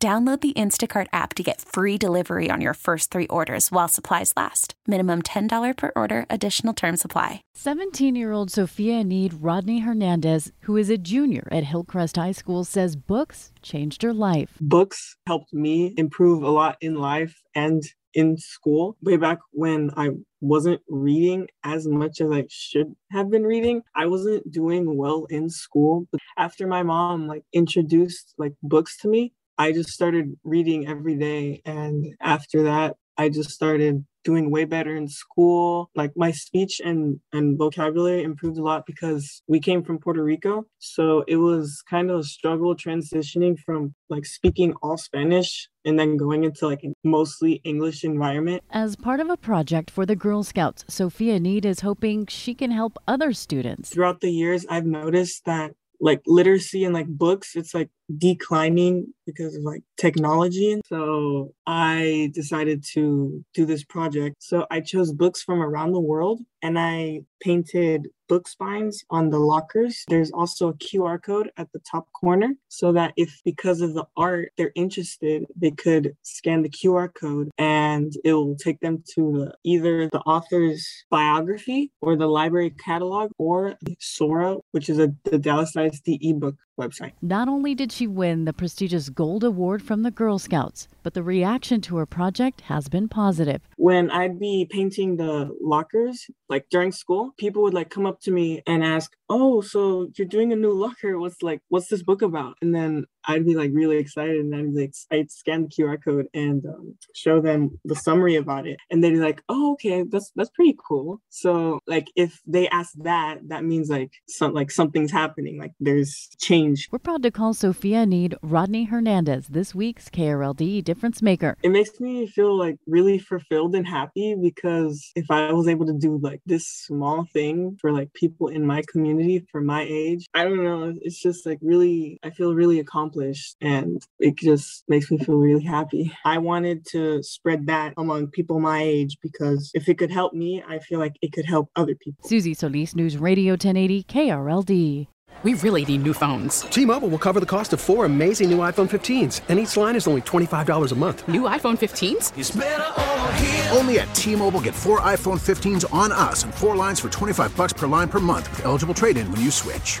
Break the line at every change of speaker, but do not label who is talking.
Download the Instacart app to get free delivery on your first three orders while supplies last. Minimum $10 per order, additional term supply.
17 year old Sophia Need Rodney Hernandez, who is a junior at Hillcrest High School, says books changed her life.
Books helped me improve a lot in life and in school. Way back when I wasn't reading as much as I should have been reading, I wasn't doing well in school. But after my mom like introduced like books to me, I just started reading every day. And after that, I just started doing way better in school. Like my speech and, and vocabulary improved a lot because we came from Puerto Rico. So it was kind of a struggle transitioning from like speaking all Spanish and then going into like a mostly English environment.
As part of a project for the Girl Scouts, Sophia Need is hoping she can help other students.
Throughout the years, I've noticed that like literacy and like books, it's like declining because of like technology. And so I decided to do this project. So I chose books from around the world and I painted book spines on the lockers. There's also a QR code at the top corner so that if because of the art they're interested, they could scan the QR code and it will take them to the, either the author's biography or the library catalog or Sora, which is a the Dallas ISD ebook website.
Not only did she win the prestigious Gold Award from the Girl Scouts, but the reaction to her project has been positive.
When I'd be painting the lockers, like during school, people would like come up to me and ask, "Oh, so you're doing a new locker? What's like what's this book about?" And then I'd be like really excited and I'd be like I'd scan the QR code and um, show them the summary about it. And they'd be like oh okay that's that's pretty cool. So like if they ask that that means like some like something's happening like there's change.
We're proud to call Sophia Need Rodney Hernandez this week's KRLD difference maker.
It makes me feel like really fulfilled and happy because if I was able to do like this small thing for like people in my community for my age I don't know it's just like really I feel really accomplished accomplished and it just makes me feel really happy. I wanted to spread that among people my age because if it could help me, I feel like it could help other people.
Susie Solis, News Radio 1080 KRLD.
We really need new phones.
T-Mobile will cover the cost of four amazing new iPhone 15s, and each line is only $25 a month.
New iPhone 15s?
Only at T-Mobile get four iPhone 15s on us and four lines for 25 bucks per line per month with eligible trade-in when you switch.